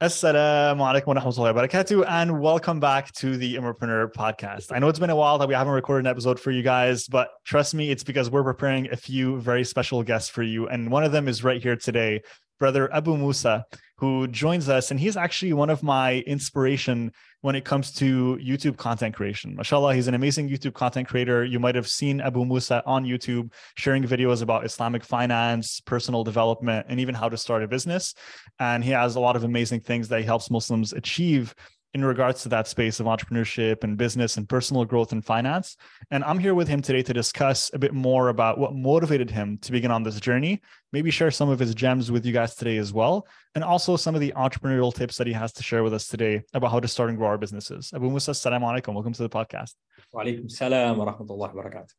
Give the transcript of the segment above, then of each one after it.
Assalamu alaikum wa rahmatullahi wa barakatuh, and welcome back to the Ummahpreneur podcast. I know it's been a while that we haven't recorded an episode for you guys, but trust me, it's because we're preparing a few very special guests for you. And one of them is right here today, brother Abu Musa, who joins us. And he's actually one of my inspiration when it comes to YouTube content creation. Mashallah, he's an amazing YouTube content creator. You might have seen Abu Musa on YouTube sharing videos about Islamic finance, personal development, and even how to start a business. And he has a lot of amazing things that he helps Muslims achieve in regards to that space of entrepreneurship and business and personal growth and finance. And I'm here with him today to discuss a bit more about what motivated him to begin on this journey, maybe share some of his gems with you guys today as well, and also some of the entrepreneurial tips that he has to share with us today about how to start and grow our businesses. Abu Musa, salam alaikum. Welcome to the podcast. Wa alaikum salam wa rahmatullahi wa barakatuh.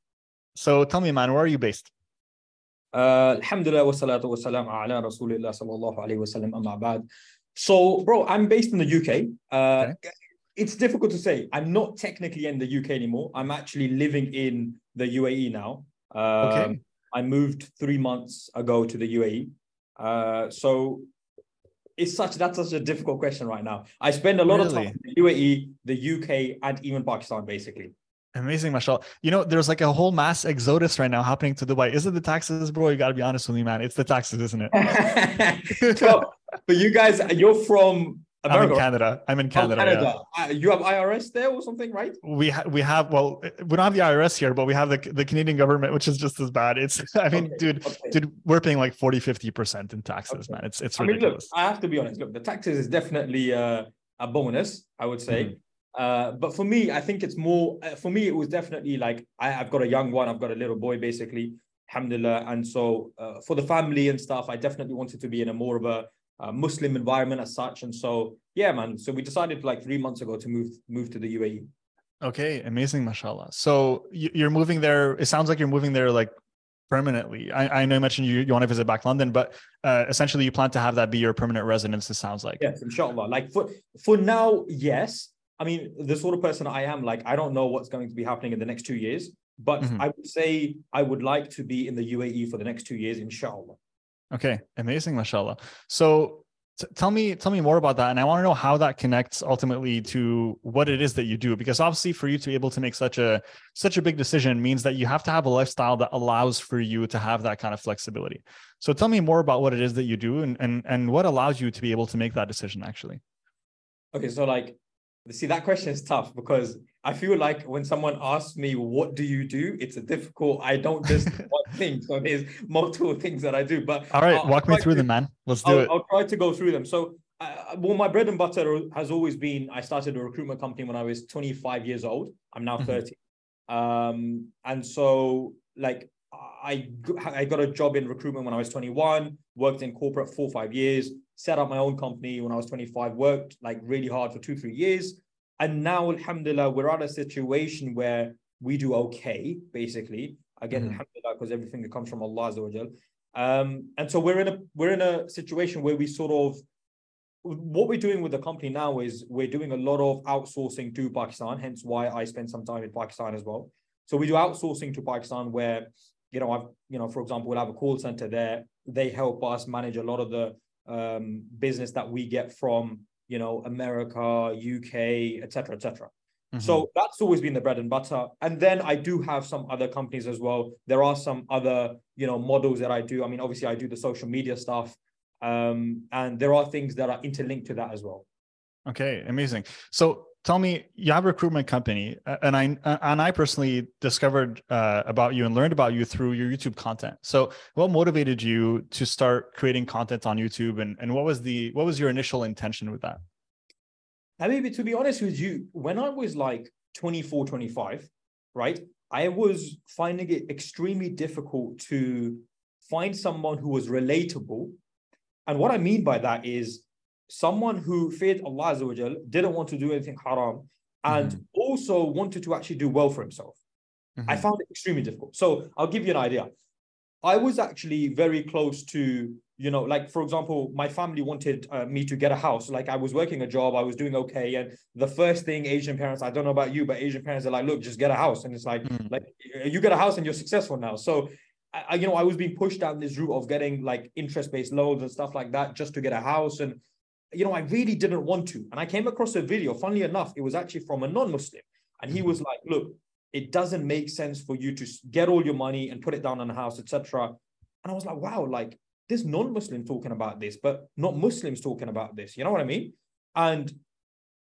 So tell me, man, where are you based? Uh, alhamdulillah wa salatu wa salam ala rasulillah sallallahu alayhi wa sallam amma ba'd. So, bro, I'm based in the UK. Uh, okay. It's difficult to say. I'm not technically in the UK anymore. I'm actually living in the UAE now. Um, okay. I moved three months ago to the UAE. Uh, so it's such that's such a difficult question right now. I spend a lot really? of time in the UAE, the UK, and even Pakistan, basically. Amazing, mashallah. You know, there's like a whole mass exodus right now happening to Dubai. Is it the taxes, bro? You got to be honest with me, man. It's the taxes, isn't it? so, but you guys, you're from America. I'm in Canada. I'm in oh, Canada. Oh, Canada. Yeah. Uh, you have IRS there or something, right? We ha- we have well, we don't have the IRS here, but we have the the Canadian government, which is just as bad. It's I mean, okay. dude, okay. dude, we're paying like 40, 50 percent in taxes, okay. man. It's it's ridiculous. I mean, look, I have to be honest. Look, the taxes is definitely uh, a bonus, I would say. Mm-hmm. Uh, but for me, I think it's more. Uh, for me, it was definitely like I, have got a young one. I've got a little boy, basically, alhamdulillah. And so uh, for the family and stuff, I definitely wanted to be in a more of a, a, Muslim environment as such. And so yeah, man. So we decided like three months ago to move move to the UAE. Okay, amazing, mashallah. So you're moving there. It sounds like you're moving there like permanently. I, I know you mentioned you, you want to visit back London, but uh, essentially you plan to have that be your permanent residence. It sounds like. Yes, inshallah. Like for for now, yes. I mean, the sort of person I am, like, I don't know what's going to be happening in the next two years, but mm-hmm. I would say I would like to be in the UAE for the next two years, inshallah. Okay, amazing, mashallah. So t- tell me, tell me more about that, and I want to know how that connects ultimately to what it is that you do, because obviously, for you to be able to make such a such a big decision means that you have to have a lifestyle that allows for you to have that kind of flexibility. So tell me more about what it is that you do, and and and what allows you to be able to make that decision, actually. Okay, so like see that question is tough because I feel like when someone asks me what do you do, it's a difficult. I don't just one thing, so there's multiple things that I do. But all right, I'll, walk I'll me through to, them, man. Let's do I'll, it. I'll try to go through them. So, uh, well, my bread and butter has always been. I started a recruitment company when I was 25 years old. I'm now mm-hmm. 30, um, and so like I I got a job in recruitment when I was 21. Worked in corporate four five years set up my own company when I was 25, worked like really hard for two, three years. And now, alhamdulillah, we're at a situation where we do okay, basically. Again, mm-hmm. alhamdulillah, because everything that comes from Allah. Um, and so we're in a we're in a situation where we sort of what we're doing with the company now is we're doing a lot of outsourcing to Pakistan, hence why I spend some time in Pakistan as well. So we do outsourcing to Pakistan where, you know, I've, you know, for example, we'll have a call center there. They help us manage a lot of the um, business that we get from you know America, UK, etc., etc. Mm-hmm. So that's always been the bread and butter. And then I do have some other companies as well. There are some other you know models that I do. I mean, obviously I do the social media stuff, um, and there are things that are interlinked to that as well. Okay, amazing. So tell me you have a recruitment company and i and i personally discovered uh, about you and learned about you through your youtube content. So what motivated you to start creating content on youtube and, and what was the what was your initial intention with that? I mean to be honest with you when i was like 24 25 right i was finding it extremely difficult to find someone who was relatable. And what i mean by that is someone who feared Allah Azza didn't want to do anything haram and mm-hmm. also wanted to actually do well for himself. Mm-hmm. I found it extremely difficult. So I'll give you an idea. I was actually very close to, you know, like for example, my family wanted uh, me to get a house. Like I was working a job, I was doing okay, and the first thing Asian parents, I don't know about you, but Asian parents are like, look, just get a house, and it's like, mm-hmm. like you get a house and you're successful now. So I, you know, I was being pushed down this route of getting like interest-based loans and stuff like that just to get a house, and you know, I really didn't want to. And I came across a video, funnily enough, it was actually from a non-Muslim. And he was like, look, it doesn't make sense for you to get all your money and put it down on a house, etc. And I was like, wow, like this non-Muslim talking about this, but not Muslims talking about this. You know what I mean? And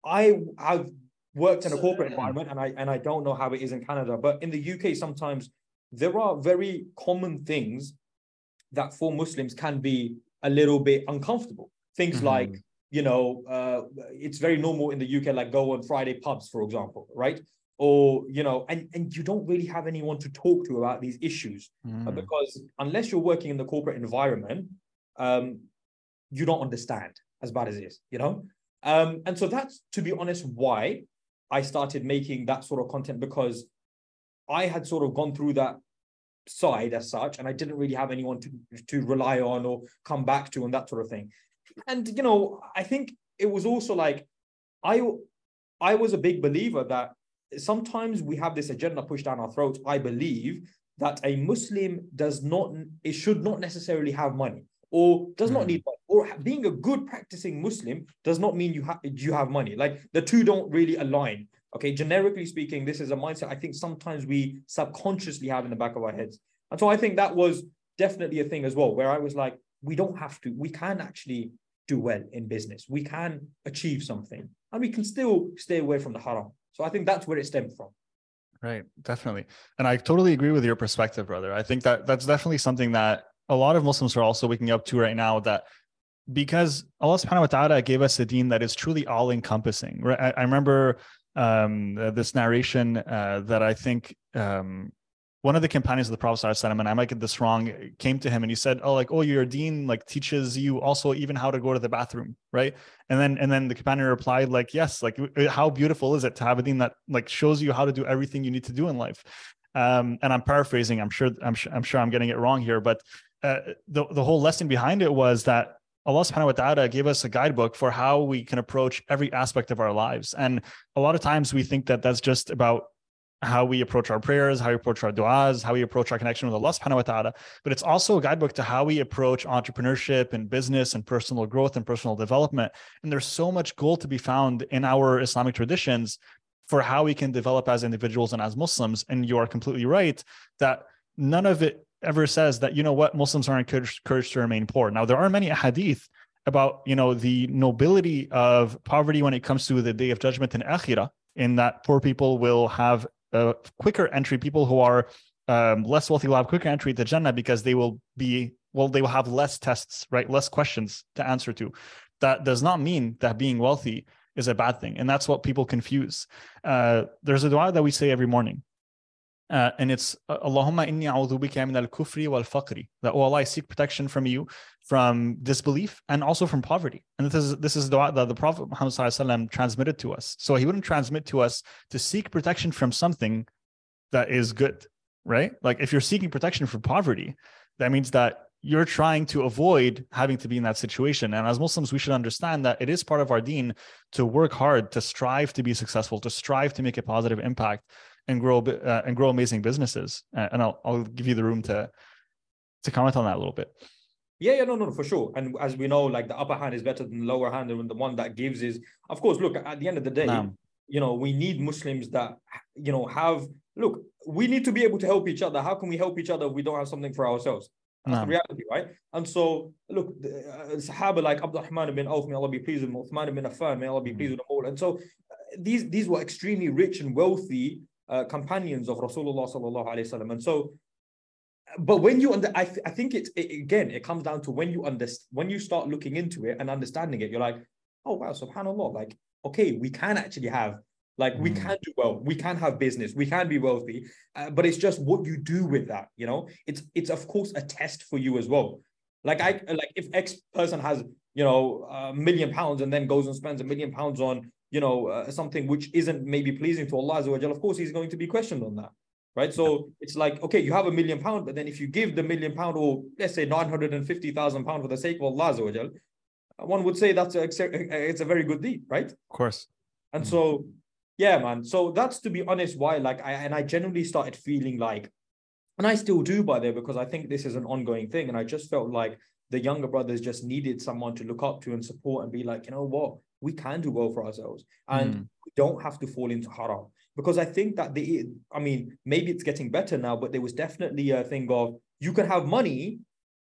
I have worked in a corporate environment and I and I don't know how it is in Canada, but in the UK sometimes there are very common things that for Muslims can be a little bit uncomfortable. Things mm-hmm. like, you know, uh, it's very normal in the UK, like go on Friday pubs, for example, right? Or, you know, and, and you don't really have anyone to talk to about these issues mm. because unless you're working in the corporate environment, um, you don't understand as bad as it is, you know? Um, and so that's, to be honest, why I started making that sort of content because I had sort of gone through that side as such, and I didn't really have anyone to, to rely on or come back to and that sort of thing. And you know, I think it was also like I I was a big believer that sometimes we have this agenda pushed down our throats. I believe that a Muslim does not it should not necessarily have money or does mm. not hmm. need money or being a good practicing Muslim does not mean you have you have money. Like the two don't really align. Okay, generically speaking, this is a mindset I think sometimes we subconsciously have in the back of our heads. And so I think that was definitely a thing as well, where I was like, we don't have to, we can actually do well in business. We can achieve something and we can still stay away from the haram. So I think that's where it stemmed from. Right, definitely. And I totally agree with your perspective, brother. I think that that's definitely something that a lot of Muslims are also waking up to right now that because Allah subhanahu wa ta'ala gave us a deen that is truly all encompassing. I, I remember um, this narration uh, that I think um, one of the companions of the Prophet and I might get this wrong, came to him and he said, "Oh, like, oh, your deen like teaches you also even how to go to the bathroom, right?" And then and then the companion replied, like, "Yes, like, how beautiful is it to have a deen that like shows you how to do everything you need to do in life?" Um, and I'm paraphrasing. I'm sure I'm, sure, I'm sure I'm getting it wrong here, but uh, the the whole lesson behind it was that Allah subhanahu wa ta'ala gave us a guidebook for how we can approach every aspect of our lives. And a lot of times we think that that's just about how we approach our prayers, how we approach our du'as, how we approach our connection with Allah subhanahu wa ta'ala. But it's also a guidebook to how we approach entrepreneurship and business and personal growth and personal development. And there's so much gold to be found in our Islamic traditions for how we can develop as individuals and as Muslims. And you are completely right that none of it ever says that you know what Muslims are encouraged, encouraged to remain poor. Now there are many hadith about you know the nobility of poverty when it comes to the day of judgment in akhirah, in that poor people will have a quicker entry. People who are um, less wealthy will have quicker entry to Jannah because they will be well, they will have less tests, right? Less questions to answer to. That does not mean that being wealthy is a bad thing, and that's what people confuse. Uh, there's a dua that we say every morning uh, and it's uh, Allahumma inni a'udhu bika min al-kufri wal faqri. That oh Allah, I seek protection from you from disbelief and also from poverty. And this is this is the that the Prophet Muhammad transmitted to us. So he wouldn't transmit to us to seek protection from something that is good, right? Like if you're seeking protection from poverty, that means that you're trying to avoid having to be in that situation. And as Muslims, we should understand that it is part of our deen to work hard, to strive to be successful, to strive to make a positive impact and grow uh, and grow amazing businesses. Uh, and I'll I'll give you the room to to comment on that a little bit. Yeah, yeah, no, no, for sure. And as we know, like the upper hand is better than the lower hand, and the one that gives is, of course, look at the end of the day, you know, we need Muslims that you know have look. We need to be able to help each other. How can we help each other if we don't have something for ourselves? That's the reality, right? And so, look, the, uh, Sahaba like Abdurrahman bin Auf, may Allah be pleased with him, Uthman bin Affan, may Allah be pleased with them all. And so, uh, these these were extremely rich and wealthy uh, companions of Rasulullah sallallahu alaihi wasallam. And so, but when you under, I, th- I think it's it, again, it comes down to when you understand, when you start looking into it and understanding it, you're like, oh wow, subhanallah, like okay, we can actually have like we mm. can do well, we can have business, we can be wealthy, uh, but it's just what you do with that. You know, it's it's of course a test for you as well. Like I like if X person has you know a million pounds and then goes and spends a million pounds on you know, uh, something which isn't maybe pleasing to Allah, of course, he's going to be questioned on that. Right. So it's like, okay, you have a million pound, but then if you give the million pound or let's say 950,000 pound for the sake of Allah, uh, one would say that's a, it's a very good deed, right? Of course. And mm-hmm. so, yeah, man. So that's to be honest, why like I and I generally started feeling like, and I still do by there because I think this is an ongoing thing. And I just felt like the younger brothers just needed someone to look up to and support and be like, you know what, we can do well for ourselves. And mm. we don't have to fall into haram. Because I think that the, I mean, maybe it's getting better now, but there was definitely a thing of you can have money,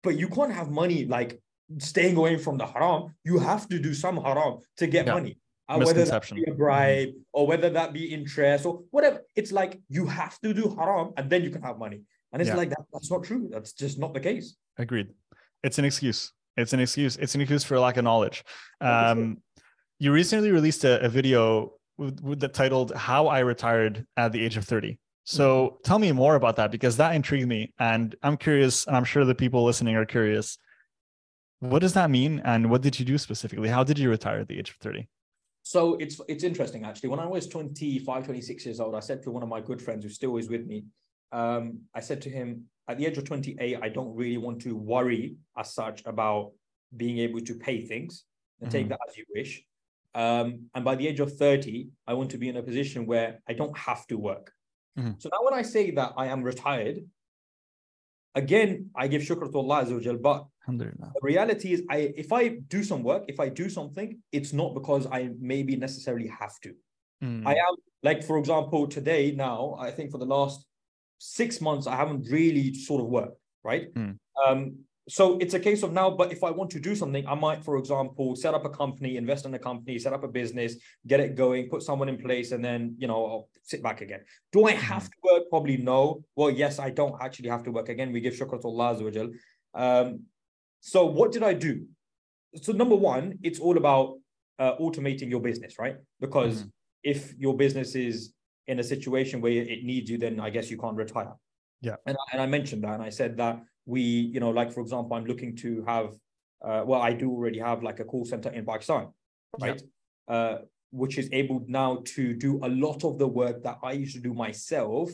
but you can't have money like staying away from the haram. You have to do some haram to get yeah. money. Uh, whether that be a bribe mm-hmm. or whether that be interest or whatever. It's like you have to do haram and then you can have money. And it's yeah. like that, that's not true. That's just not the case. Agreed. It's an excuse. It's an excuse. It's an excuse for lack of knowledge. Um, you recently released a, a video with, with the titled "How I Retired at the Age of 30." So mm-hmm. tell me more about that because that intrigued me, and I'm curious, and I'm sure the people listening are curious. What does that mean, and what did you do specifically? How did you retire at the age of 30? So it's it's interesting actually. When I was 25, 26 years old, I said to one of my good friends who still is with me, um, I said to him, at the age of 28, I don't really want to worry as such about being able to pay things and mm-hmm. take that as you wish. Um, and by the age of 30, I want to be in a position where I don't have to work. Mm-hmm. So now when I say that I am retired, again, I give shukr to Allah Azza wa but the reality is I if I do some work, if I do something, it's not because I maybe necessarily have to. Mm. I am like, for example, today now, I think for the last six months, I haven't really sort of worked, right? Mm. Um, so it's a case of now, but if I want to do something, I might, for example, set up a company, invest in a company, set up a business, get it going, put someone in place, and then, you know, I'll sit back again. Do I hmm. have to work? Probably no. Well, yes, I don't actually have to work. Again, we give shukr to Allah. Um, so what did I do? So number one, it's all about uh, automating your business, right? Because mm. if your business is in a situation where it needs you, then I guess you can't retire. Yeah. And, and I mentioned that, and I said that we, you know, like for example, I'm looking to have, uh, well, I do already have like a call center in Pakistan, right? Yeah. Uh, which is able now to do a lot of the work that I used to do myself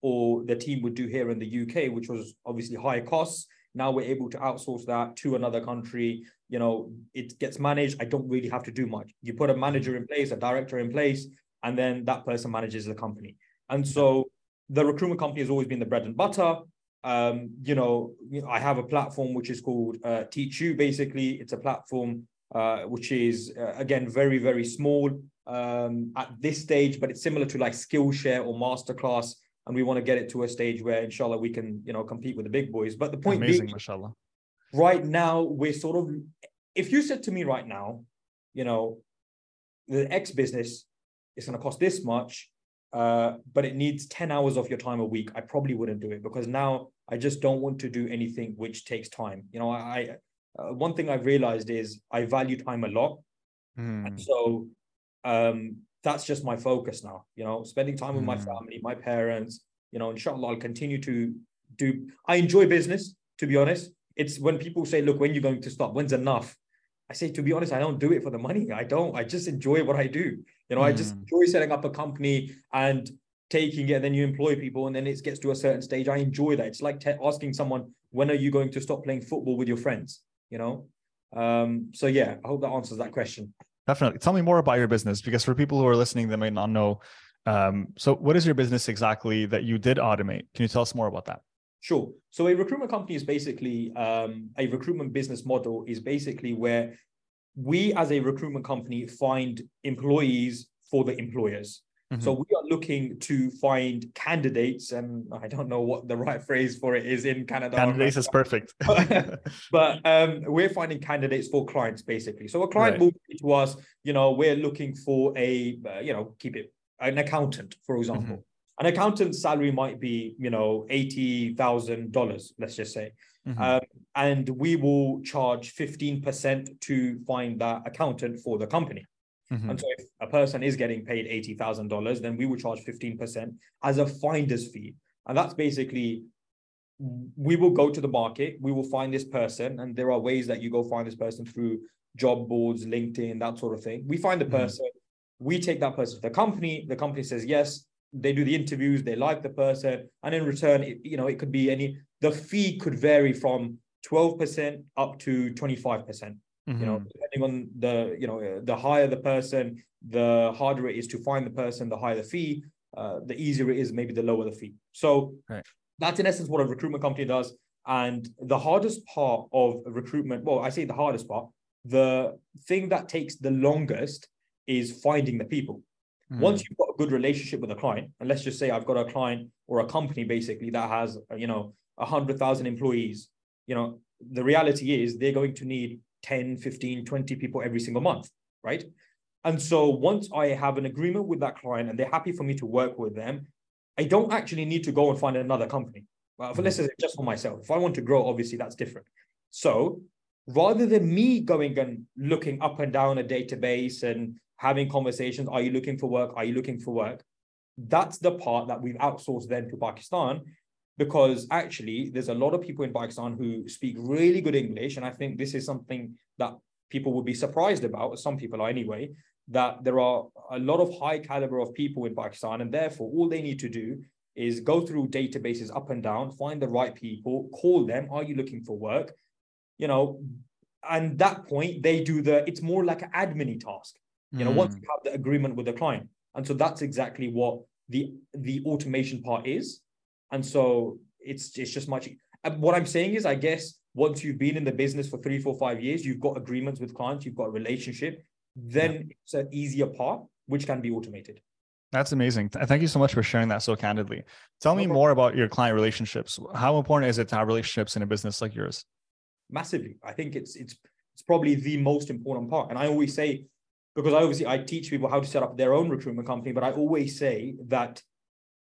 or the team would do here in the UK, which was obviously high costs. Now we're able to outsource that to another country. You know, it gets managed. I don't really have to do much. You put a manager in place, a director in place, and then that person manages the company. And so the recruitment company has always been the bread and butter. Um, you know, I have a platform which is called uh, Teach You. Basically, it's a platform uh, which is uh, again very very small um, at this stage, but it's similar to like Skillshare or Masterclass, and we want to get it to a stage where, inshallah, we can you know compete with the big boys. But the point Amazing, being, mashallah. right now we're sort of, if you said to me right now, you know, the X business is going to cost this much, uh, but it needs 10 hours of your time a week, I probably wouldn't do it because now I just don't want to do anything which takes time. You know, I, uh, one thing I've realized is I value time a lot. Mm. And so um, that's just my focus now, you know, spending time with mm. my hmm. family, my parents, you know, inshallah, I'll continue to do, I enjoy business, to be honest. It's when people say, look, when you're going to stop, when's enough? I say, to be honest, I don't do it for the money. I don't. I just enjoy what I do. You know, mm. I just hmm. enjoy setting up a company and taking it. And then you employ people, and then it gets to a certain stage. I enjoy that. It's like te- asking someone, when are you going to stop playing football with your friends? You know. Um, so yeah, I hope that answers that question. Definitely. Tell me more about your business because for people who are listening, they may not know. Um, so, what is your business exactly that you did automate? Can you tell us more about that? Sure. So a recruitment company is basically um, a recruitment business model is basically where we as a recruitment company find employees for the employers. Mm-hmm. So we are looking to find candidates, and I don't know what the right phrase for it is in Canada. Candidates is perfect. but um, we're finding candidates for clients basically. So a client right. will say to us, you know, we're looking for a, uh, you know, keep it an accountant, for example. Mm-hmm an accountant's salary might be you know eighty thousand dollars, let's just say, mm-hmm. um, and we will charge fifteen percent to find that accountant for the company. Mm-hmm. And so if a person is getting paid $80,000, then we would charge 15% as a finder's fee. And that's basically we will go to the market, we will find this person, and there are ways that you go find this person through job boards, LinkedIn, that sort of thing. We find the mm-hmm. person, mm-hmm. we take that person to the company, the company says yes, they do the interviews, they like the person, and in return, it, you know, it could be any the fee could vary from 12% up to 25%. Mm-hmm. You know, mm-hmm. depending on the you know the higher the person, the harder it is to find the person. The higher the fee, uh, the easier it is. Maybe the lower the fee. So right. that's in essence what a recruitment company does. And the hardest part of recruitment, well, I say the hardest part, the thing that takes the longest is finding the people. Mm. Once you've got a good relationship with a client, and let's just say I've got a client or a company basically that has, you know, 100,000 employees, you know, the reality is they're going to need 10, 15, 20 people every single month, right? And so once I have an agreement with that client and they're happy for me to work with them, I don't actually need to go and find another company. Well, for let's say mm. just for myself. If I want to grow, obviously that's different. So rather than me going and looking up and down a database and having conversations, are you looking for work? Are you looking for work? That's the part that we've outsourced then to Pakistan because actually there's a lot of people in Pakistan who speak really good English. And I think this is something that people would be surprised about, some people are anyway, that there are a lot of high caliber of people in Pakistan. And therefore, all they need to do is go through databases up and down, find the right people, call them. Are you looking for work? You know, and that point, they do the, it's more like an admin task. You know, mm. once you have the agreement with the client. And so that's exactly what the the automation part is. And so it's it's just much. What I'm saying is, I guess once you've been in the business for three, four, five years, you've got agreements with clients, you've got a relationship, then yeah. it's an easier part which can be automated. That's amazing. Thank you so much for sharing that so candidly. Tell me more about your client relationships. How important is it to have relationships in a business like yours? Massively. I think it's it's it's probably the most important part. And I always say, because I obviously I teach people how to set up their own recruitment company, but I always say that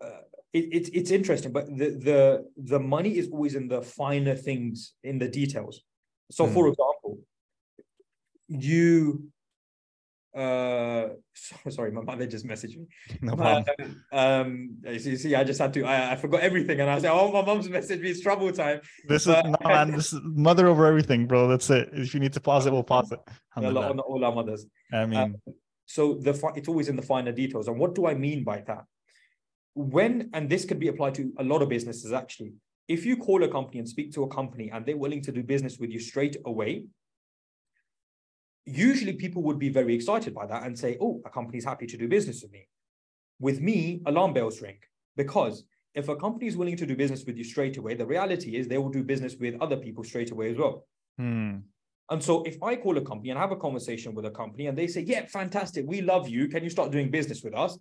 uh, it, it's it's interesting, but the the the money is always in the finer things, in the details. So, mm. for example, you uh sorry my mother just messaged me. No problem. Uh, um you see i just had to I, I forgot everything and i said oh my mom's messaged me it's trouble time. This but, is no, man this is mother over everything bro. That's it. If you need to pause it we'll pause it. All, all our mothers. I mean um, so the it's always in the finer details. And what do i mean by that when, and this could be applied to a lot of businesses actually, if you call a company and speak to a company and they're willing to do business with you straight away, usually people would be very excited by that and say, oh, a company's happy to do business with me. With me, alarm bells ring because if a company is willing to do business with you straight away, the reality is they will do business with other people straight away as well. Hmm. And so if I call a company and have a conversation with a company and they say, yeah, fantastic, we love you. Can you start doing business with us?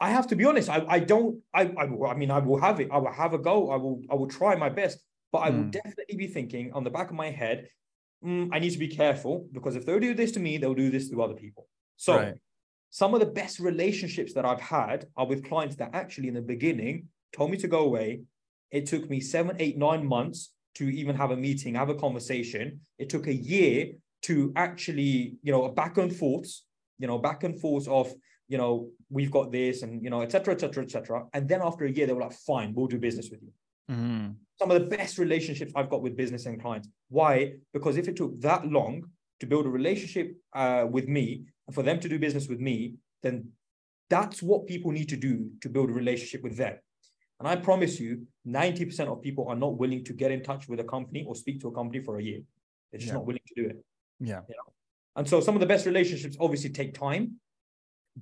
I have to be honest. I, I don't. I, I I mean I will have it. I will have a go. I will I will try my best. But I mm. will hmm. definitely be thinking on the back of my head. Mm, I need to be careful because if they'll do this to me, they'll do this to other people. So right. some of the best relationships that I've had are with clients that actually in the beginning told me to go away. It took me seven, eight, nine months to even have a meeting, have a conversation. It took a year to actually, you know, back and forth, you know, back and forth of you know, we've got this and, you know, et cetera, et cetera, et cetera. And then after a year, they were like, fine, we'll do business with you. Mm-hmm. Some of the best relationships I've got with business and clients. Why? Because if it took that long to build a relationship uh, with me and for them to do business with me, then that's what people need to do to build a relationship with them. And I promise you, 90% of people are not willing to get in touch with a company or speak to a company for a year. They're just yeah. not willing to do it. Yeah. You know? And so some of the best relationships obviously take time.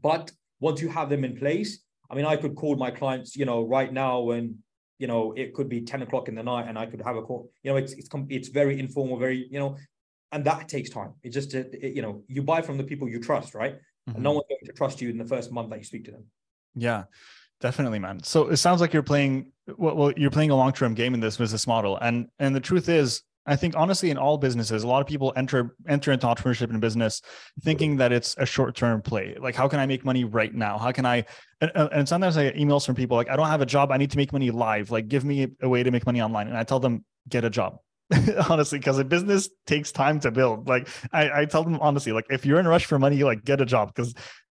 But once you have them in place, I mean, I could call my clients, you know, right now and you know it could be 10 o'clock in the night and i could have a call. You know it's it's it's very informal very you know and that takes time. It just it, you know you buy from the people you trust right? Mm-hmm. and no mm-hmm. one's going to trust you in the first month that you speak to them. Yeah definitely man. So it sounds like you're playing well, well you're playing a long-term game in this business model. And and the truth is I think honestly, in all businesses, a lot of people enter enter into entrepreneurship and business thinking that it's a short term play. Like, how can I make money right now? How can I? And, and, sometimes I get emails from people like, I don't have a job. I need to make money live. Like, give me a way to make money online. And I tell them, get a job. honestly, because a business takes time to build. Like, I, I tell them honestly, like, if you're in a rush for money, like, get a job because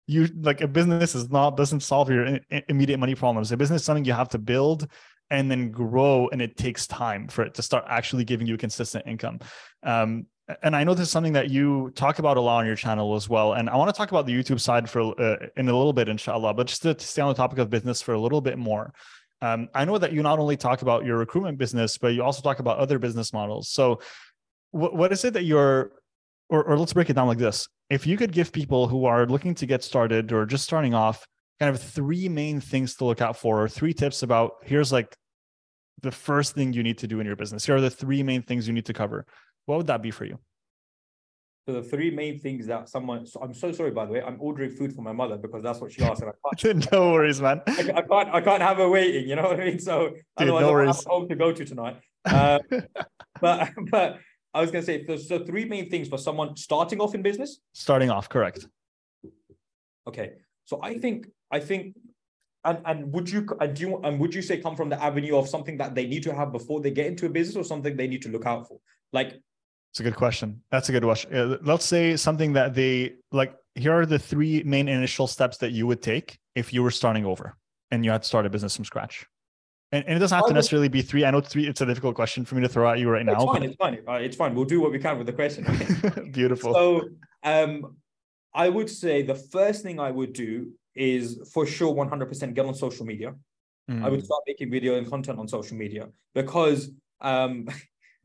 you like a business is not doesn't solve your immediate money problems. A business is something you have to build and then grow and it takes time for it to start actually giving you consistent income. Um, and i know this is something that you talk about a lot on your channel as well and i want to talk about the youtube side for uh, in a little bit inshallah but just to, to, stay on the topic of business for a little bit more. Um, i know that you not only talk about your recruitment business but you also talk about other business models. So what, what is it that you're or, or let's break it down like this. If you could give people who are looking to get started or just starting off kind of three main things to look out for or three tips about here's like the first thing you need to do in your business? Here are the three main things you need to cover. What would that be for you? So the three main things that someone. So I'm so sorry, by the way. I'm ordering food for my mother because that's what she asked, and I can't. no worries, man. I, I, can't. I can't have her waiting. You know what I mean? So Dude, otherwise, no I don't have home to go to tonight. Uh, but but I was gonna say there's the three main things for someone starting off in business. Starting off, correct. Okay, so I think I think and and would you and do you, and would you say come from the avenue of something that they need to have before they get into a business or something they need to look out for? Like it's a good question. That's a good question. Uh, let's say something that they like here are the three main initial steps that you would take if you were starting over and you had to start a business from scratch. And, and it doesn't have to necessarily be three. I know three it's a difficult question for me to throw at you right now it's fine it's fine. Uh, it's fine. We'll do what we can with the question beautiful. So um i would say the first thing i would do is for sure 100% get on social media. Mm. I would hmm. start making video and content on social media because um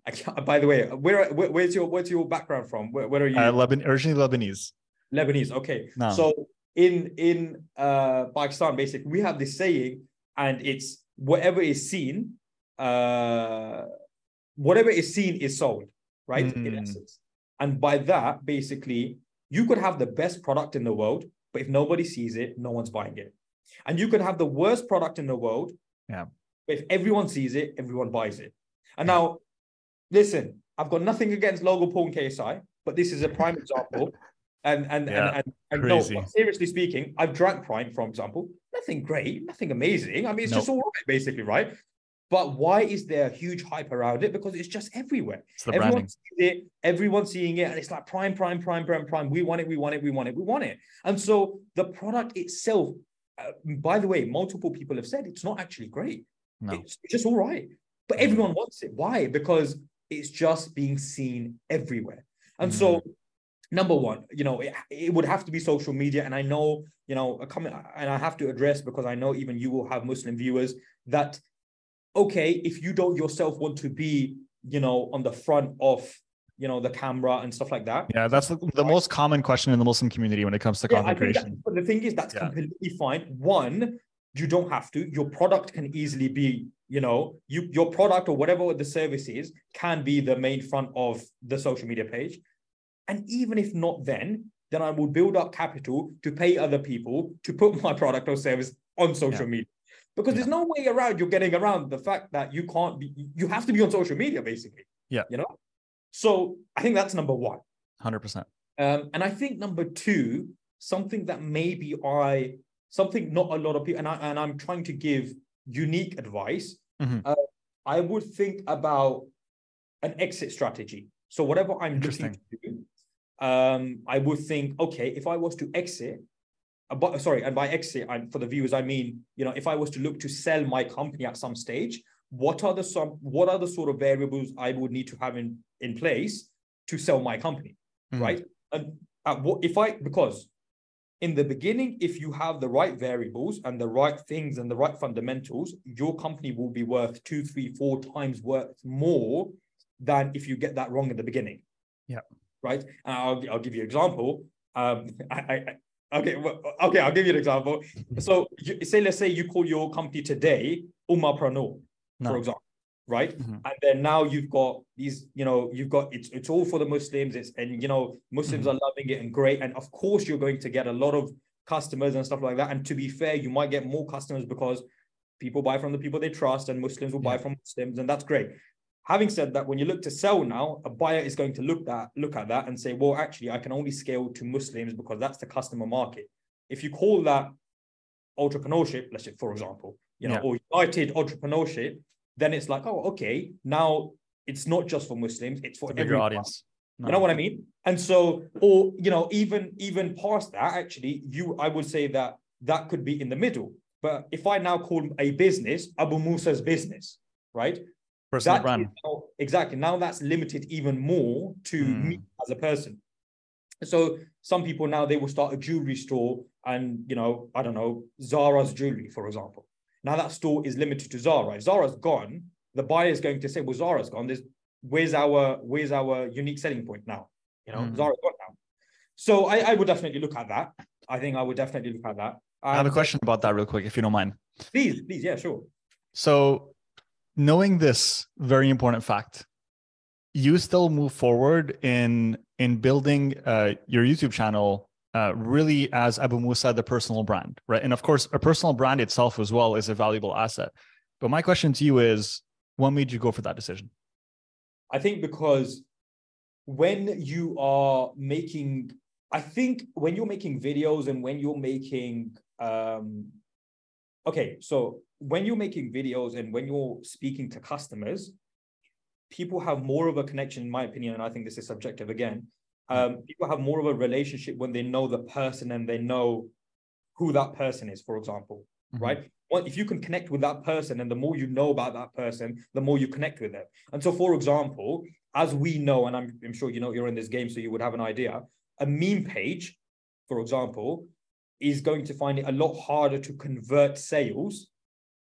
by the way, where, where, where's your where's your background from? Where, where are you? Uh, Leban- originally Lebanese. Lebanese. Okay. No. So in in uh Pakistan, basically, we have this saying, and it's whatever is seen, uh, whatever is seen is sold, right? Mm. In essence, and by that, basically, you could have the best product in the world, but if nobody sees it, no one's buying it. And you could have the worst product in the world. Yeah. But if everyone sees it, everyone buys it. And yeah. now, listen, I've got nothing against Logan Paul KSI, but this is a prime example. And and yeah, and, and, and no, seriously speaking, I've drank Prime, for example. Nothing great, nothing amazing. I mean, it's nope. just all right, basically, right? But why is there a huge hype around it? Because it's just everywhere. It's the Everyone sees it, everyone's seeing it, and it's like prime, prime, prime, prime, prime. We want it, we want it, we want it, we want it. And so the product itself, uh, by the way, multiple people have said it's not actually great. No. It's just all right. But mm. everyone wants it. Why? Because it's just being seen everywhere. And mm. so number one, you know, it, it, would have to be social media. And I know, you know, a comment, and I have to address because I know even you will have Muslim viewers that okay, if you don't yourself want to be, you know, on the front of you know the camera and stuff like that. Yeah, that's the, the most common question in the Muslim community when it comes to yeah, content creation. but the thing is, that's yeah. completely fine. One, you don't have to. Your product can easily be, you know, you your product or whatever the service is can be the main front of the social media page. And even if not, then then I will build up capital to pay other people to put my product or service on social yeah. media because yeah. there's no way around you're getting around the fact that you can't be you have to be on social media basically. Yeah. You know? So i think that's number one. 100% um, and i think number two something that maybe i something not a lot of people and, I, and i'm trying to give unique advice mm-hmm. uh, i would think about an exit strategy. So whatever i'm looking to do um, i would think okay if i was to exit but sorry, and by exit, I'm, for the viewers, I mean, you know, if I was to look to sell my company at some stage, what are the some what are the sort of variables I would need to have in in place to sell my company, mm-hmm. right? And what if I because in the beginning, if you have the right variables and the right things and the right fundamentals, your company will be worth two, three, four times worth more than if you get that wrong in the beginning. Yeah. Right. And I'll, I'll give you an example. Um, I, Okay, well, okay, I'll give you an example. So, you, say, let's say you call your company today Ummahpreneur, no. for example, right? Mm-hmm. And then now you've got these, you know, you've got it's it's all for the Muslims. It's and you know Muslims mm-hmm. are loving it and great. And of course, you're going to get a lot of customers and stuff like that. And to be fair, you might get more customers because people buy from the people they trust, and Muslims will yeah. buy from Muslims, and that's great. Having said that, when you look to sell now, a buyer is going to look that look at that and say, well, actually, I can only scale to Muslims because that's the customer market. If you call that entrepreneurship, let's say, for example, you know, yeah. or united entrepreneurship, then it's like, oh, okay, now it's not just for Muslims, it's for every audience. No. You know what I mean? And so, or you know, even even past that, actually, you I would say that that could be in the middle. But if I now call a business Abu Musa's business, right? Personal that brand. Now, exactly. Now that's limited even more to mm. me as a person. So some people now they will start a jewelry store and you know, I don't know, Zara's jewelry, for example. Now that store is limited to Zara. If Zara's gone, the buyer is going to say, Well, Zara's gone. There's where's our where's our unique selling point now? You know, mm. Zara's gone now. So I, I would definitely look at that. I think I would definitely look at that. I have a question about that real quick, if you don't mind. Please, please, yeah, sure. So knowing this very important fact, you still move forward in in building uh, your YouTube channel uh, really as Abu Musa, the personal brand, right? And of course, a personal brand itself as well is a valuable asset. But my question to you is, what made you go for that decision? I think because when you are making, I think when you're making videos and when you're making, um, okay, so when you're making videos and when you're speaking to customers, people have more of a connection, in my opinion, and I think this is subjective again. Um, people have more of a relationship when they know the person and they know who that person is, for example, mm-hmm. right? Well, if you can connect with that person and the more you know about that person, the more you connect with them. And so, for example, as we know, and I'm, I'm sure you know you're in this game, so you would have an idea, a meme page, for example, is going to find it a lot harder to convert sales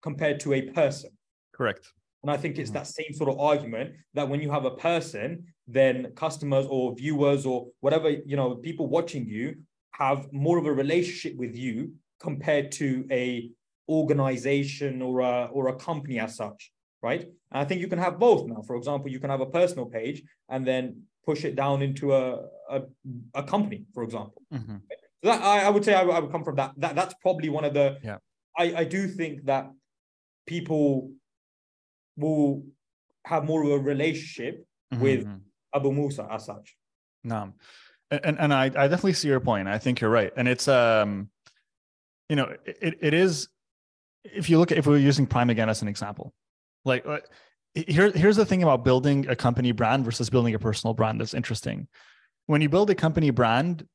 compared to a person. Correct. And I think it's mm-hmm. that same sort of argument that when you have a person, then customers or viewers or whatever, you know, people watching you have more of a relationship with you compared to a organization or a or a company as such, right? And I think you can have both now. For example, you can have a personal page and then push it down into a a, a company, for example. Mm-hmm. That I, I would say I, I would come from that. That that's probably one of the. Yeah. I I do think that people will have more of a relationship mm-hmm. with mm-hmm. Abu Musa as such. No. And and I, I definitely see your point. I think you're right. And it's um you know, it, it is if you look at if we are using Prime again as an example, like uh, here, here's the thing about building a company brand versus building a personal brand that's interesting. When you build a company brand,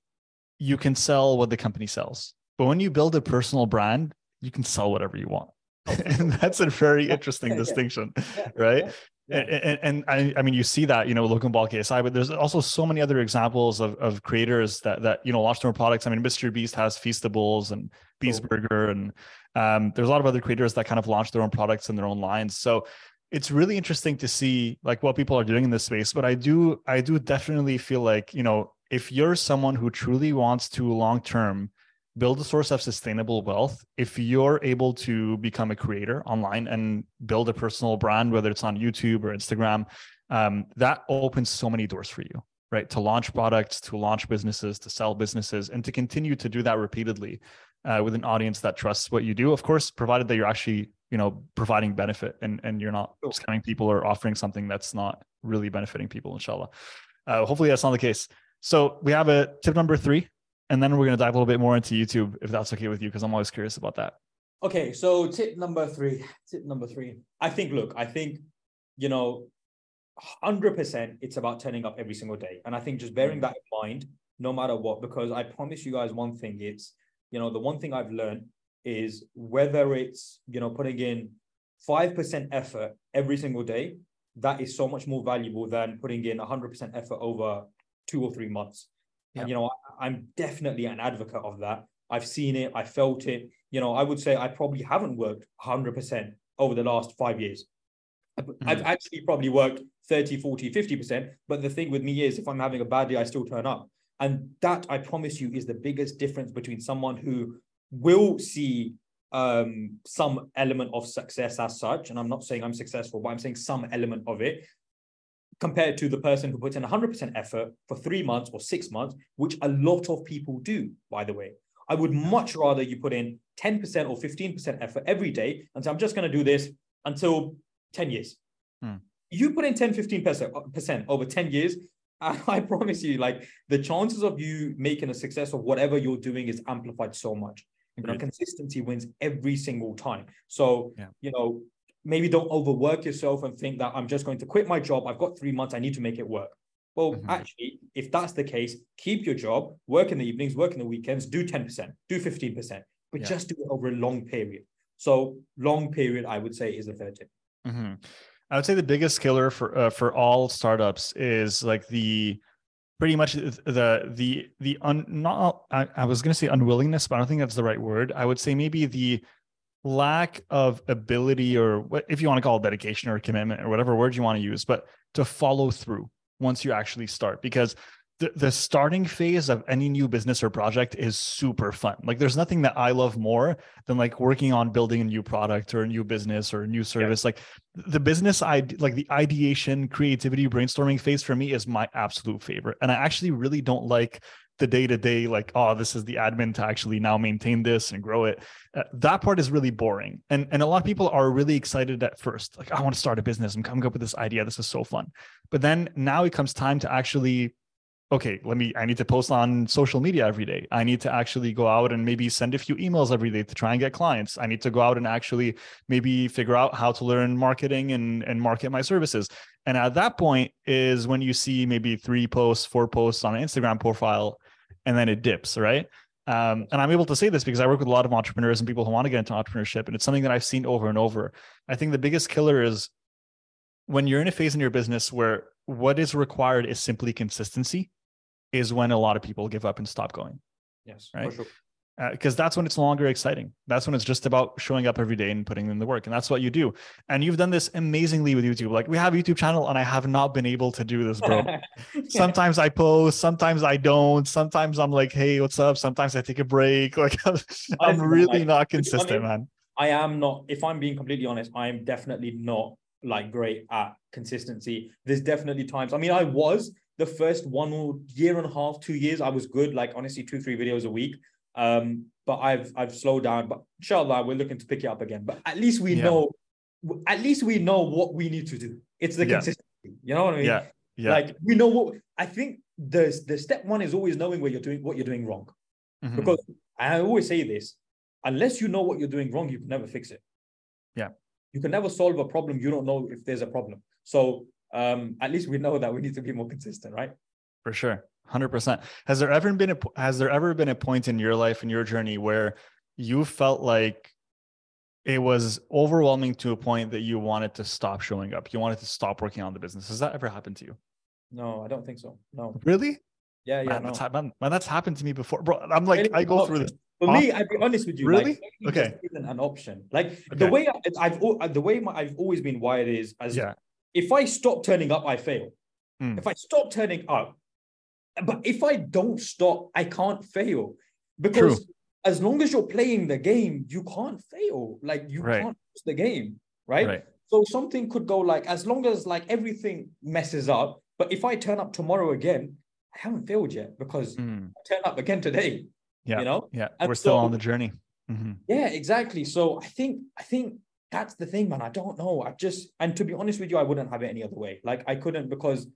you can sell what the company sells. But when you build a personal brand, you can sell whatever you want. and that's a very interesting distinction, right? Yeah. And, and, I, I mean, you see that, you know, Logan Paul KSI, but there's also so many other examples of, of creators that, that, you know, launch their own products. I mean, Mr. Beast has Feastables and Beast. Burger, and um, there's a lot of other creators that kind of launch their own products and their own lines. So it's really interesting to see like what people are doing in this space. But I do, I do definitely feel like, you know, if you're someone who truly wants to long-term build a source of sustainable wealth. If you're able to become a creator online and build a personal brand whether it's on youtube or instagram um, that opens so many doors for you right? To launch products to launch businesses to sell businesses and to continue to do that repeatedly uh, with an audience that trusts what you do of course provided that you're actually you know providing benefit and and you're not scamming people or offering something that's not really benefiting people inshallah. Uh, hopefully that's not the case. So we have a tip number three and then we're going to dive a little bit more into YouTube, if that's okay with you, because I'm always curious about that. Okay, so tip number three. Tip number three. I think, look, I think, you know, 100% it's about turning up every single day. And I think just bearing mm. that in mind, no matter what, because I promise you guys one thing, it's, you know, the one thing I've learned is whether it's, you know, putting in 5% effort every single day, that is so much more valuable than putting in 100% effort over two or three months. Yeah. And, you know, I'm definitely an advocate of that. I've seen it, I felt it. You know, I would say I probably haven't worked 100% over the last five years. Mm-hmm. I've actually probably worked 30, 40, 50%. But the thing with me is if I'm having a bad day, I still turn up. And that, I promise you, is the biggest difference between someone who will see um, some element of success as such. And I'm not saying I'm successful, but I'm saying some element of it compared to the person who puts in 100% effort for three months or six months, which a lot of people do, by the way. I would much rather you put in 10% or 15% effort every day and say, I'm just going to do this until 10 years. Hmm. You put in 10, 15% over 10 years, I promise you, like the chances of you making a success of whatever you're doing is amplified so much. You know, consistency wins every single time. So, yeah. you know, maybe don't overwork yourself and think that I'm just going to quit my job. I've got three months. I need to make it work. Well, mm-hmm. actually, if that's the case, keep your job, work in the evenings, work in the weekends, do 10%, do 15%, but yeah. just do it over a long period. So, long period, I would say, is the third tip. Mm-hmm. I would say the biggest killer for uh, for all startups is like the pretty much the the the un not I, I was going to say unwillingness, but I don't think that's the right word. I would say maybe the lack of ability or if you want to call it dedication or commitment or whatever word you want to use but to follow through once you actually start because the, the starting phase of any new business or project is super fun. Like there's nothing that I love more than like working on building a new product or a new business or a new service. Yeah. Like the business I like the ideation, creativity, brainstorming phase for me is my absolute favorite. And I actually really don't like the day to day, like, oh, this is the admin to actually now maintain this and grow it. Uh, that part is really boring. And, and a lot of people are really excited at first, like, I want to start a business. I'm coming up with this idea. This is so fun. But then now it comes time to actually okay, let me, I need to post on social media every day. I need to actually go out and maybe send a few emails every day to try and get clients. I need to go out and actually maybe figure out how to learn marketing and, and market my services. And at that point is when you see maybe three posts, four posts on an Instagram profile, and then it dips, right? Um, and I'm able to say this because I work with a lot of entrepreneurs and people who want to get into entrepreneurship. And it's something that I've seen over and over. I think the biggest killer is when you're in a phase in your business where what is required is simply consistency is when a lot of people give up and stop going. Yes, right. Because uh, that's when it's no longer exciting. That's when it's just about showing up every day and putting in the work, and that's what you do. And you've done this amazingly with YouTube. Like we have a YouTube channel, and I have not been able to do this, bro. sometimes I post, sometimes I don't. Sometimes I'm like, "Hey, what's up?" Sometimes I take a break. Like I'm really not consistent, man. I am not. If I'm being completely honest, I am definitely not like great at consistency. There's definitely times. I mean, I was the first one year and a half, two years, I was good, like honestly, two, three videos a week. Um, but I've I've slowed down. But inshallah, we're looking to pick it up again. But at least we yeah. know, at least we know what we need to do. It's the yeah. consistency. You know what I mean? Yeah. Yeah. Like we know what I think the the step one is always knowing where you're doing what you're doing wrong. Mm-hmm. Because I always say this, unless you know what you're doing wrong, you can never fix it. Yeah. You can never solve a problem you don't know if there's a problem. So um, at least we know that we need to be more consistent, right? For sure. 100%. Has there ever been a has there ever been a point in your life in your journey where you felt like it was overwhelming to a point that you wanted to stop showing up. You wanted to stop working on the business. Has that ever happened to you? No, I don't think so. No. Really? Yeah, yeah. Man, no. that's, man, man, that's happened to me before, bro. I'm like, I go through this. For me, I'd be honest with you. Really? Like, okay. Isn't an option. Like okay. the way I, have the way my, I've always been wired is as yeah if I stop turning up, I fail. Mm. If I stop turning up, but if I don't stop, I can't fail because True. as long as you're playing the game, you can't fail. Like you right. can't lose the game, right? right? So something could go like as long as like everything messes up, but if I turn up tomorrow again, I haven't failed yet because mm. I turn up again today. Yeah, you know. Yeah, and we're still on the journey. Mm-hmm. Yeah, exactly. So I think I think that's the thing, man. I don't know. I just and to be honest with you, I wouldn't have it any other way. Like I couldn't because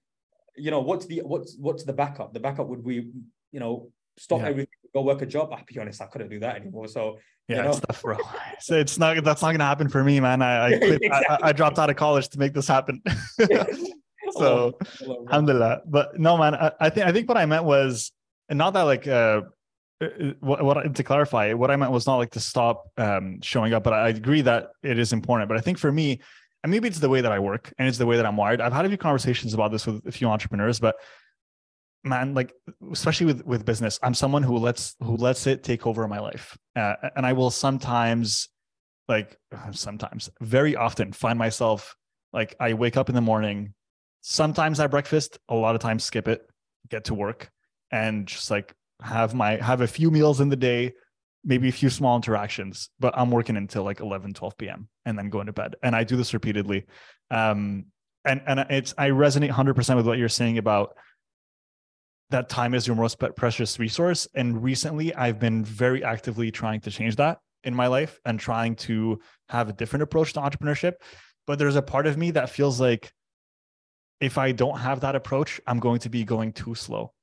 you know what's the what's what's the backup? The backup would be you know stop yeah. everything, go work a job. I'll be honest, I couldn't do that anymore. So yeah, you know? it's tough, bro. So it's not that's not gonna happen for me, man. I I, quit, exactly. I, I, dropped out of college to make this happen. so alhamdulillah. But no, man, I, I think I think what I meant was and not that like uh uh, uh, what, what to clarify what i meant was not like to stop um, showing up but i agree that it is important but i think for me and maybe it's the way that i work and it's the way that i'm wired. I've had a few conversations about this with a few entrepreneurs but man like especially with with business i'm someone who lets who lets it take over my life. Uh, and i will sometimes like sometimes very often find myself like i wake up in the morning sometimes i breakfast a lot of times skip it get to work and just like have my have a few meals in the day maybe a few small interactions but i'm working until like 11 12 p.m and then going to bed. And i do this repeatedly. Um and and it's i resonate 100% with what you're saying about that time is your most precious resource. And recently i've been very actively trying to change that in my life and trying to have a different approach to entrepreneurship. But there's a part of me that feels like if i don't have that approach i'm going to be going too slow.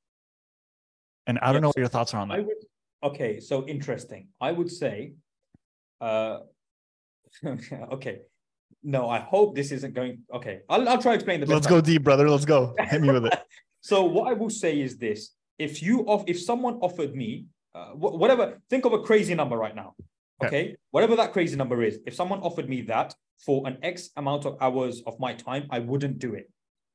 And I don't know what your thoughts are on that. Would, okay, so interesting. I would say, uh, okay, no, I hope this isn't going. Okay, I'll, I'll try to explain the. Let's go deep, brother. Let's go. Hit me with it. so what I will say is this: if you off, if someone offered me, uh, whatever, think of a crazy number right now. Okay? okay, whatever that crazy number is. If someone offered me that for an X amount of hours of my time, I wouldn't do it.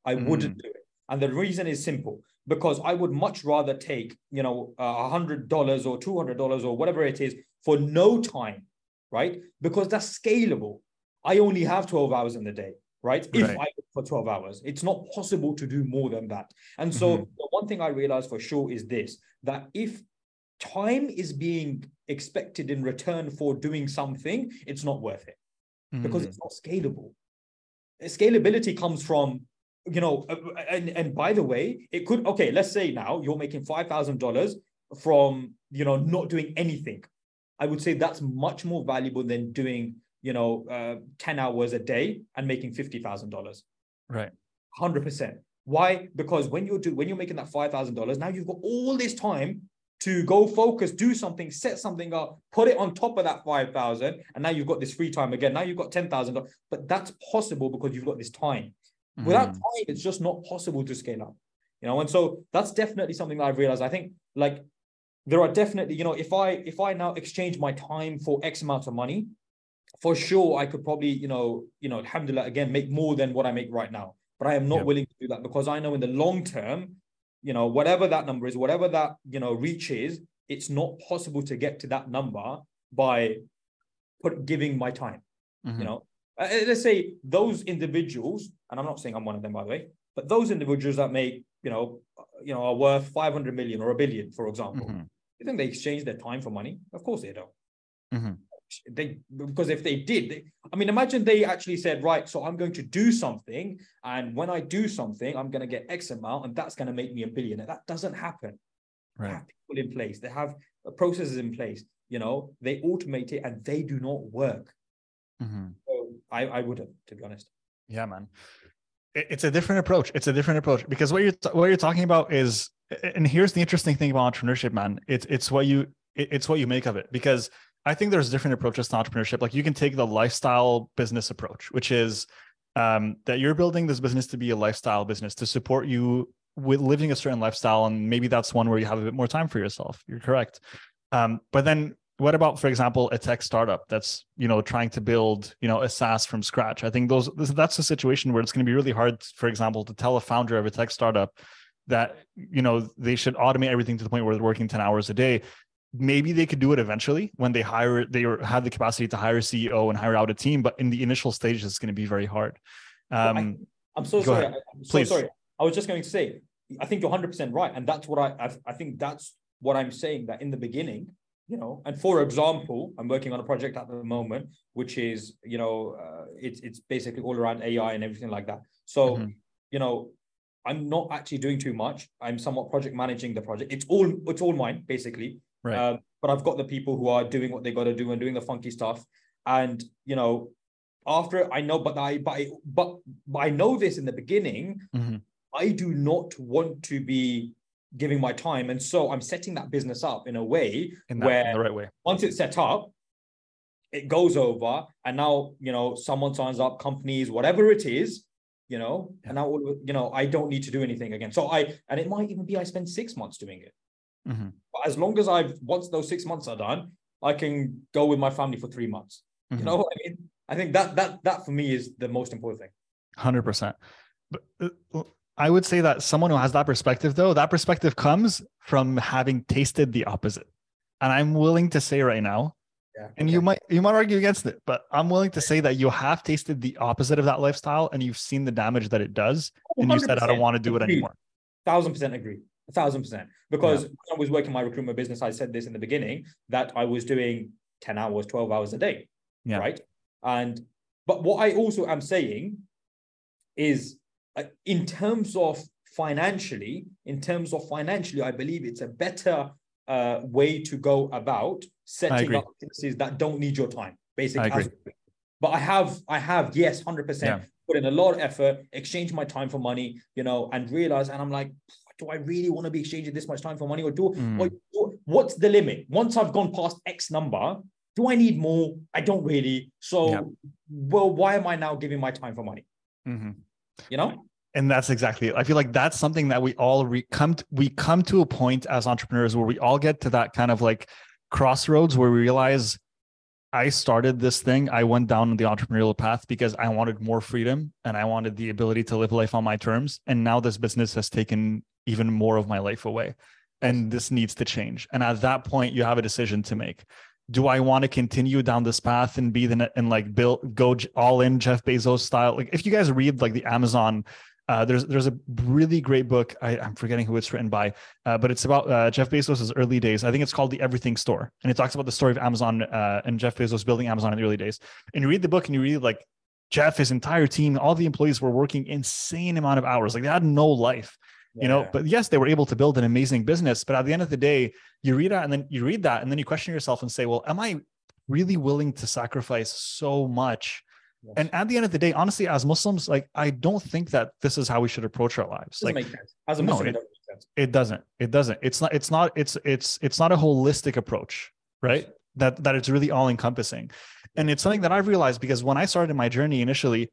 I mm. wouldn't do it. And the reason is simple because I would much rather take, you know, a hundred dollars or two hundred dollars or whatever it is for no time, right? Because that's scalable. I only have 12 hours in the day. right? If right. I work for 12 hours, it's not possible to do more than that. And so mm-hmm. the one thing I realized for sure is this that if time is being expected in return for doing something, it's not worth it mm-hmm. because it's not scalable. Scalability comes from you know, uh, uh, and, and by the way, it could okay, let's say now you're making five thousand dollars from you know not doing anything. I would say that's much more valuable than doing you know, uh, 10 hours a day and making $50,000. Right. 100%. Why? Because when you're do when you're making that $5,000, now you've got all this time to go focus, do something, set something up, put it on top of that 5,000 and now you've got this free time again. Now you've got $10,000, but that's possible because you've got this time. Mm. Without time, it's just not possible to scale up. You know, and so that's definitely something that I've realized. I think like there are definitely, you know, if I if I now exchange my time for X amount of money, for sure I could probably, you know, you know, alhamdulillah, again, make more than what I make right now. But I am not willing to do that because I know in the long term, you know, whatever that number is, whatever that, you know, reach is, it's not possible to get to that number by put giving my time. Mm-hmm. You know, uh, uh, let's say those individuals, and I'm not saying I'm one of them by the way, but those individuals that make, you know, uh, you know, are worth 500 million or a billion, for example. Mm-hmm. You think they exchange their time for money? Of course they don't. Mm-hmm they because if they did they, i mean imagine they actually said right so i'm going to do something and when i do something i'm going to get x amount and that's going to make me a billionaire that doesn't happen right. they have people in place they have processes in place you know they automate it and they do not work mm-hmm. I i would have, to be honest yeah man it's a different approach it's a different approach because what you're what you're talking about is and here's the interesting thing about entrepreneurship man it's it's what you it's what you make of it because I think there's different approaches to entrepreneurship. Like you can take the lifestyle business approach, which is um, that you're building this business to be a lifestyle business to support you with living a certain lifestyle, and maybe that's one where you have a bit more time for yourself. You're correct. Um, but then, what about, for example, a tech startup that's you know trying to build you know a SaaS from scratch? I think those that's a situation where it's going to be really hard, for example, to tell a founder of a tech startup that you know they should automate everything to the point where they're working 10 hours a day. Maybe they could do it eventually when they hire they have the capacity to hire a ceo and hire out a team but in the initial stages it's going to be very hard. Um, I, am so sorry. I, am so Please. sorry. I was just going to say i think you're 100% right and that's what I, I i think that's what i'm saying that in the beginning you know and for example i'm working on a project at the moment which is you know uh, it's it's basically all around ai and everything like that so mm-hmm. you know i'm not actually doing too much i'm somewhat project managing the project it's all it's all mine basically Right. Uh, but I've got the people who are doing what they got to do and doing the funky stuff. And you know, after I know, but I but I, but, but I know this in the beginning. Mm-hmm. I do not want to be giving my time, and so I'm setting that business up in a way in that, where the right way. Once it's set up, it goes over, and now you know someone signs up, companies, whatever it is, you know, yeah. and now you know I don't need to do anything again. So I and it might even be I spend six months doing it. Mm-hmm. But as long as I've once those six months are done, I can go with my family for three months. Mm-hmm. You know I mean? I think that that that for me is the most important thing. Hundred percent. But uh, I would say that someone who has that perspective, though, that perspective comes from having tasted the opposite. And I'm willing to say right now, yeah, and okay. you might you might argue against it, but I'm willing to say that you have tasted the opposite of that lifestyle and you've seen the damage that it does, and you said, "I don't want to do it anymore." Thousand percent agree a thousand percent. Because yeah. when I was working my recruitment business, I said this in the beginning that I was doing 10 hours, 12 hours a day. Yeah. Right. And, but what I also am saying is in terms of financially, in terms of financially, I believe it's a better uh, way to go about setting up businesses that don't need your time, basically. I but I have, I have, yes, 100% put in a lot of effort, exchange my time for money, you know, and realize, and I'm like, do I really want to be exchanging this much time for money or do, mm. or, or what's the limit? Once I've gone past X number, do I need more? I don't really. So, yeah. well, why am I now giving my time for money? Mm-hmm. You know? And that's exactly it. I feel like that's something that we all re- come to, we come to a point as entrepreneurs where we all get to that kind of like crossroads where we realize I started this thing. I went down the entrepreneurial path because I wanted more freedom and I wanted the ability to live life on my terms. And now this business has taken even more of my life away. And this needs to change. And at that point, you have a decision to make. Do I want to continue down this path and be the and like build go all in Jeff Bezos style? Like if you guys read like the Amazon, uh, there's there's a really great book. I, am forgetting who it's written by, uh, but it's about uh, Jeff Bezos's early days. I think it's called The Everything Store, and it talks about the story of Amazon uh, and Jeff Bezos building Amazon in the early days. And you read the book and you read like Jeff, his entire team, all the employees were working insane amount of hours. Like they had no life you know but yes they were able to build an amazing business. But at the end of the day you read that and then you read that and then you question yourself and say well am i really willing to sacrifice so much? Yes. and at the end of the day honestly as muslims like i don't think that this is how we should approach our lives. Like as a muslim no, it, it, doesn't. It doesn't. It's not it's not it's it's it's not a holistic approach right? That that it's really all encompassing and it's something that i've realized because when i started my journey initially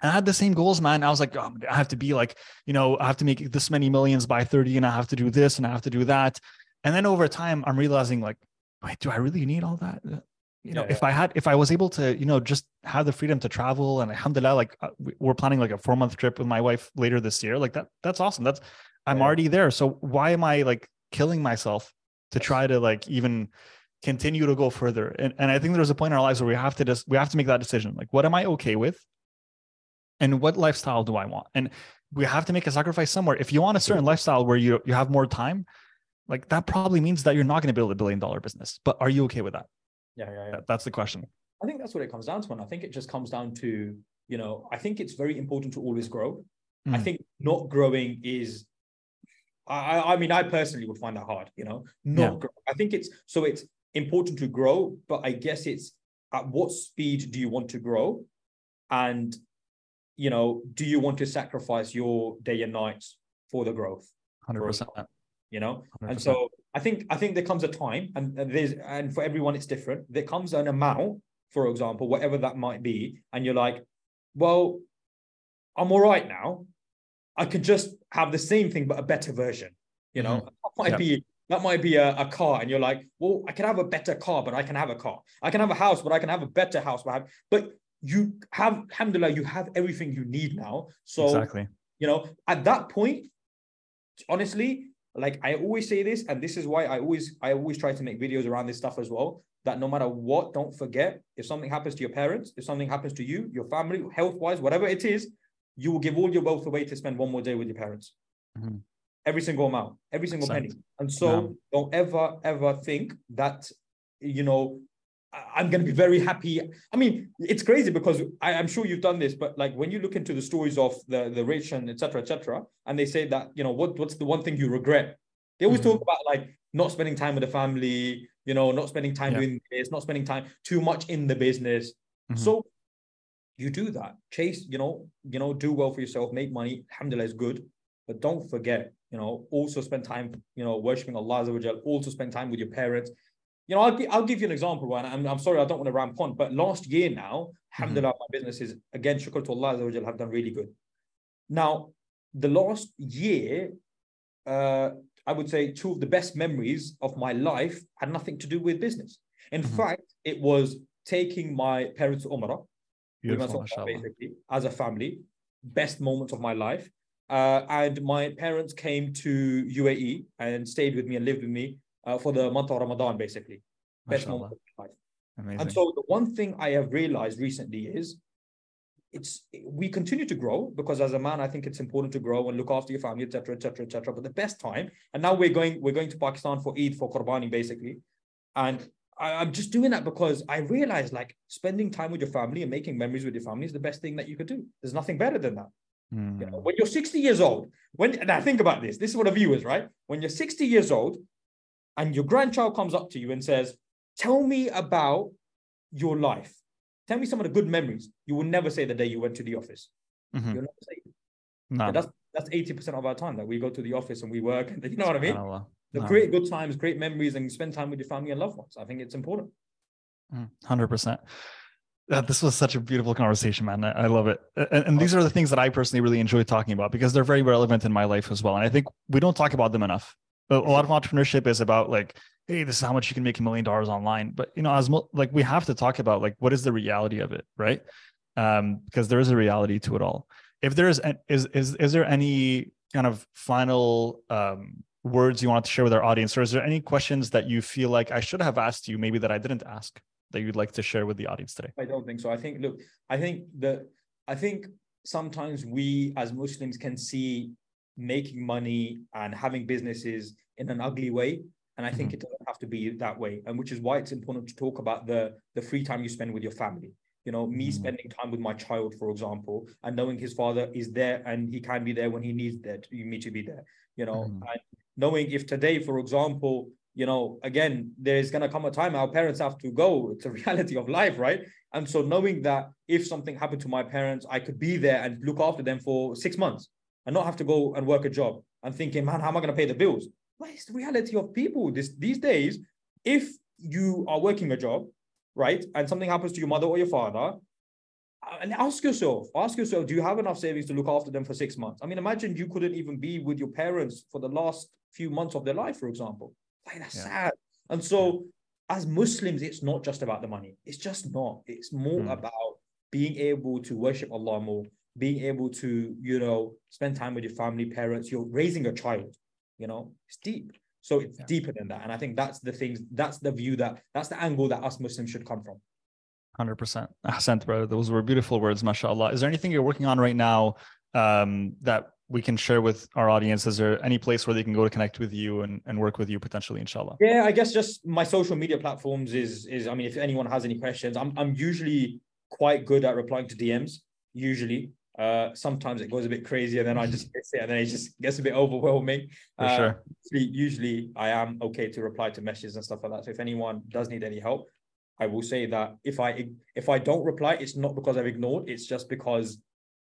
I had the same goals, man. I was like, oh, I have to be like, you know, I have to make this many millions by 30 and I have to do this and I have to do that. And then over time, I'm realizing like, wait, do I really need all that? Uh, you know, yeah, if I had, if I was able to, you know, just have the freedom to travel and alhamdulillah, like uh, we're planning like a four month trip with my wife later this year. Like that, that's awesome. That's, I'm yeah. already there. So why am I like killing myself to try to like even continue to go further? And, and I think there's a point in our lives where we have to just, we have to make that decision. Like, what am I okay with? And what lifestyle do I want? And we have to make a sacrifice somewhere. If you want a certain lifestyle where you you have more time, like that probably means that you're not going to build a billion dollar business. But are you okay with that? Yeah, yeah, yeah. That's the question. I think that's what it comes down to, and I think it just comes down to you know I think it's very important to always grow. Mm. I think not growing is. I, I mean, I personally would find that hard, you know, not yeah. grow. I think it's so it's important to grow, but I guess it's at what speed do you want to grow? And you know, do you want to sacrifice your day and nights for the growth? Hundred percent. You know, 100%. and so I think I think there comes a time, and there's and for everyone it's different. There comes an amount, for example, whatever that might be, and you're like, well, I'm all right now. I could just have the same thing but a better version. You know, mm-hmm. that might yep. be that might be a, a, car, and you're like, well, I can have a better car, but I can have a car. I can have a house, but I can have a better house. But, have, but you have alhamdulillah you have everything you need now. So exactly. you know at that point honestly like i always say this and this is why i always i always try to make videos around this stuff as well that no matter what don't forget if something happens to your parents if something happens to you your family health wise whatever it is you will give all your wealth away to spend one more day with your parents. Mm-hmm. every single amount every single penny. And so yeah. don't ever ever think that you know I'm going to be very happy. I mean, it's crazy because I, am sure you've done this, but like when you look into the stories of the the rich and etc. etc. and they say that you know what what's the one thing you regret? They always mm-hmm. talk about like not spending time with the family, you know, not spending time yeah. doing this, not spending time too much in the business. Mm-hmm. So you do that, chase, you know, you know, do well for yourself, make money. Alhamdulillah is good, but don't forget, you know, also spend time, you know, worshiping Allah. Also spend time with your parents you know, I'll, I'll give you an example, Right, I'm, I'm sorry, I don't want to ramp on, but last year now, mm-hmm. alhamdulillah, my business is, again, shukr to Allah have done really good. Now, the last year, uh, I would say two of the best memories of my life had nothing to do with business. In mm-hmm. fact, it was taking my parents to Umrah, basically, as a family, best moments of my life. Uh, and my parents came to UAE and stayed with me and lived with me uh, for the month of Ramadan, basically. Best moment of life. Amazing. And so the one thing I have realized recently is it's we continue to grow because as a man, I think it's important to grow and look after your family, etc., etc., etc. But the best time, and now we're going, we're going to Pakistan for Eid for Qurbani, basically. And I, am just doing that because I realize like spending time with your family and making memories with your family is the best thing that you could do. There's nothing better than that. Mm. You know, when you're 60 years old, when and I think about this, this is what a view is, right? When you're 60 years old, and your grandchild comes up to you and says, Tell me about your life. Tell me some of the good memories. You will never say the day you went to the office. Mm-hmm. You'll never say it. No. That's that's 80% of our time that we go to the office and we work. And you know what I mean? No. The create good times, great memories, and spend time with your family and loved ones. I think it's important. 100%. Uh, this was such a beautiful conversation, man. I, I love it. And, and, these are the things that I personally really enjoy talking about because they're very relevant in my life as well. And I think we don't talk about them enough a lot of entrepreneurship is about like hey this is how much you can make a million dollars online but you know as like we have to talk about like what is the reality of it right um because there is a reality to it all if there is is is is there any kind of final um words you want to share with our audience, or is there any questions that you feel like I should have asked you, maybe that I didn't ask, that you'd like to share with the audience today? I don't think so. I think, look, I think that I think sometimes we as Muslims can see making money and having businesses in an ugly way. And I think mm-hmm. it doesn't have to be that way. And which is why it's important to talk about the the free time you spend with your family. You know, me mm-hmm. spending time with my child, for example, and knowing his father is there and he can be there when he needs that me to be there. You know, mm-hmm. and knowing if today, for example, you know, again, there's gonna come a time our parents have to go. It's a reality of life, right? And so knowing that if something happened to my parents, I could be there and look after them for six months and not have to go and work a job. I'm thinking, man, how am I going to pay the bills? What is the reality of people this these days? If you are working a job, right, and something happens to your mother or your father, uh, and ask yourself, ask yourself, do you have enough savings to look after them for six months? I mean, imagine you couldn't even be with your parents for the last few months of their life, for example. Like that's yeah. sad. And so as Muslims, it's not just about the money. It's just not. It's more mm. about being able to worship Allah more, being able to, you know, spend time with your family, parents. You're raising a child, you know, it's deep. So it's yeah. deeper than that. And I think that's the things, that's the view that, that's the angle that us Muslims should come from. 100%. Ahsant, bro. Those were beautiful words, mashallah. Is there anything you're working on right now um, that we can share with our audience? Is there any place where they can go to connect with you and, and work with you potentially, inshallah? Yeah, I guess just my social media platforms is is I mean, if anyone has any questions, I'm I'm usually quite good at replying to DMs, usually. Uh, sometimes it goes a bit crazy and then I just miss it and then it just gets a bit overwhelming. Uh, sure. Usually I am okay to reply to messages and stuff like that. So if anyone does need any help, I will say that if I if I don't reply, it's not because I've ignored, it's just because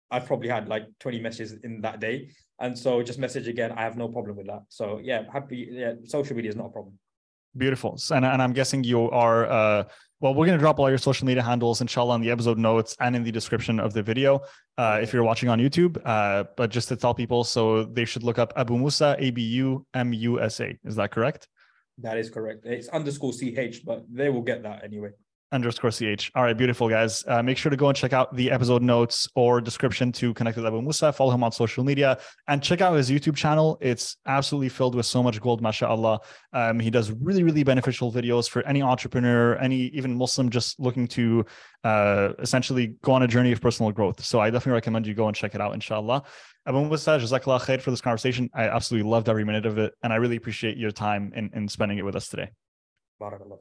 I've probably had like 20 messages in that day. And so just message again. I have no problem with that. So yeah, happy. Yeah, social media is not a problem. Beautiful. And, and I'm guessing you are, uh, well, we're going to drop all your social media handles, inshallah, in the episode notes and in the description of the video uh, if you're watching on YouTube. Uh, but just to tell people, so they should look up Abu Musa, A B U M U S A. Is that correct? That is correct. It's underscore CH, but they will get that anyway underscore ch. All right, beautiful guys. Uh, make sure to go and check out the episode notes or description to connect with Abu Musa. Follow him on social media and check out his YouTube channel. It's absolutely filled with so much gold, mashallah. Um, he does really, really beneficial videos for any entrepreneur, any even Muslim just looking to uh, essentially go on a journey of personal growth. So I definitely recommend you go and check it out, inshallah. Abu Musa, jazakallah khair for this conversation. I absolutely loved every minute of it, and I really appreciate your time in, in spending it with us today. Barakallah.